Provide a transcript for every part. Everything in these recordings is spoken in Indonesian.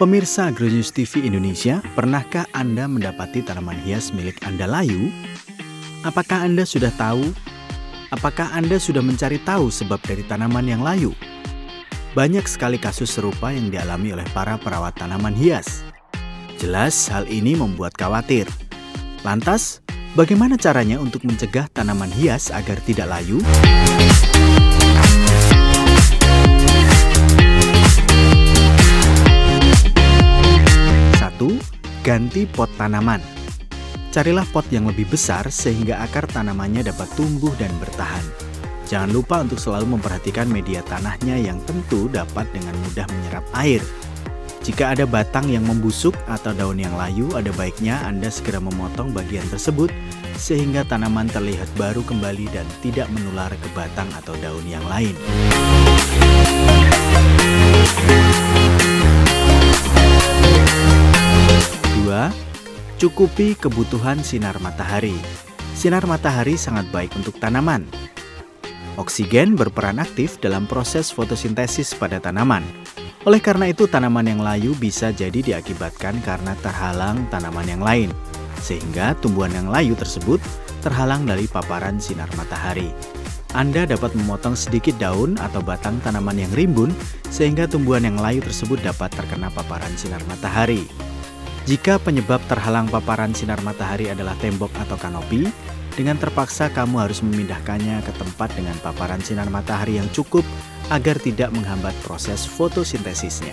Pemirsa Agronews TV Indonesia, pernahkah Anda mendapati tanaman hias milik Anda layu? Apakah Anda sudah tahu? Apakah Anda sudah mencari tahu sebab dari tanaman yang layu? Banyak sekali kasus serupa yang dialami oleh para perawat tanaman hias. Jelas hal ini membuat khawatir. Lantas, bagaimana caranya untuk mencegah tanaman hias agar tidak layu? Ganti pot tanaman. Carilah pot yang lebih besar sehingga akar tanamannya dapat tumbuh dan bertahan. Jangan lupa untuk selalu memperhatikan media tanahnya yang tentu dapat dengan mudah menyerap air. Jika ada batang yang membusuk atau daun yang layu, ada baiknya Anda segera memotong bagian tersebut sehingga tanaman terlihat baru kembali dan tidak menular ke batang atau daun yang lain. Cukupi kebutuhan sinar matahari. Sinar matahari sangat baik untuk tanaman. Oksigen berperan aktif dalam proses fotosintesis pada tanaman. Oleh karena itu, tanaman yang layu bisa jadi diakibatkan karena terhalang tanaman yang lain, sehingga tumbuhan yang layu tersebut terhalang dari paparan sinar matahari. Anda dapat memotong sedikit daun atau batang tanaman yang rimbun, sehingga tumbuhan yang layu tersebut dapat terkena paparan sinar matahari. Jika penyebab terhalang paparan sinar matahari adalah tembok atau kanopi, dengan terpaksa kamu harus memindahkannya ke tempat dengan paparan sinar matahari yang cukup agar tidak menghambat proses fotosintesisnya.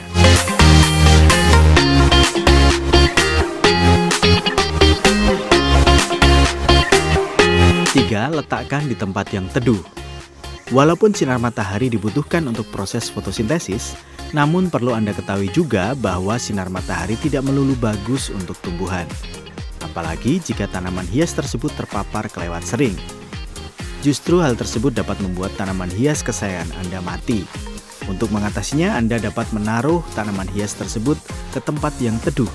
Tiga, letakkan di tempat yang teduh. Walaupun sinar matahari dibutuhkan untuk proses fotosintesis, namun perlu Anda ketahui juga bahwa sinar matahari tidak melulu bagus untuk tumbuhan. Apalagi jika tanaman hias tersebut terpapar kelewat sering. Justru hal tersebut dapat membuat tanaman hias kesayangan Anda mati. Untuk mengatasinya, Anda dapat menaruh tanaman hias tersebut ke tempat yang teduh,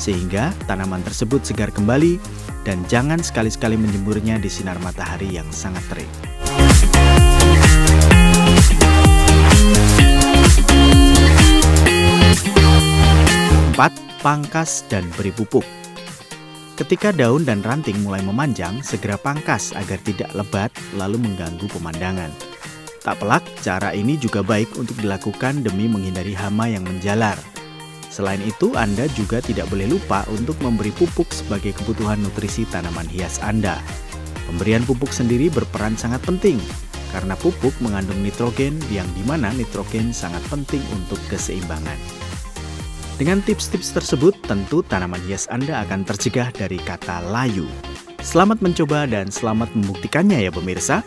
sehingga tanaman tersebut segar kembali dan jangan sekali-sekali menjemurnya di sinar matahari yang sangat terik. 4. Pangkas dan beri pupuk. Ketika daun dan ranting mulai memanjang, segera pangkas agar tidak lebat lalu mengganggu pemandangan. Tak pelak, cara ini juga baik untuk dilakukan demi menghindari hama yang menjalar. Selain itu, Anda juga tidak boleh lupa untuk memberi pupuk sebagai kebutuhan nutrisi tanaman hias Anda. Pemberian pupuk sendiri berperan sangat penting, karena pupuk mengandung nitrogen yang di mana nitrogen sangat penting untuk keseimbangan. Dengan tips-tips tersebut, tentu tanaman hias Anda akan tercegah dari kata layu. Selamat mencoba dan selamat membuktikannya ya pemirsa.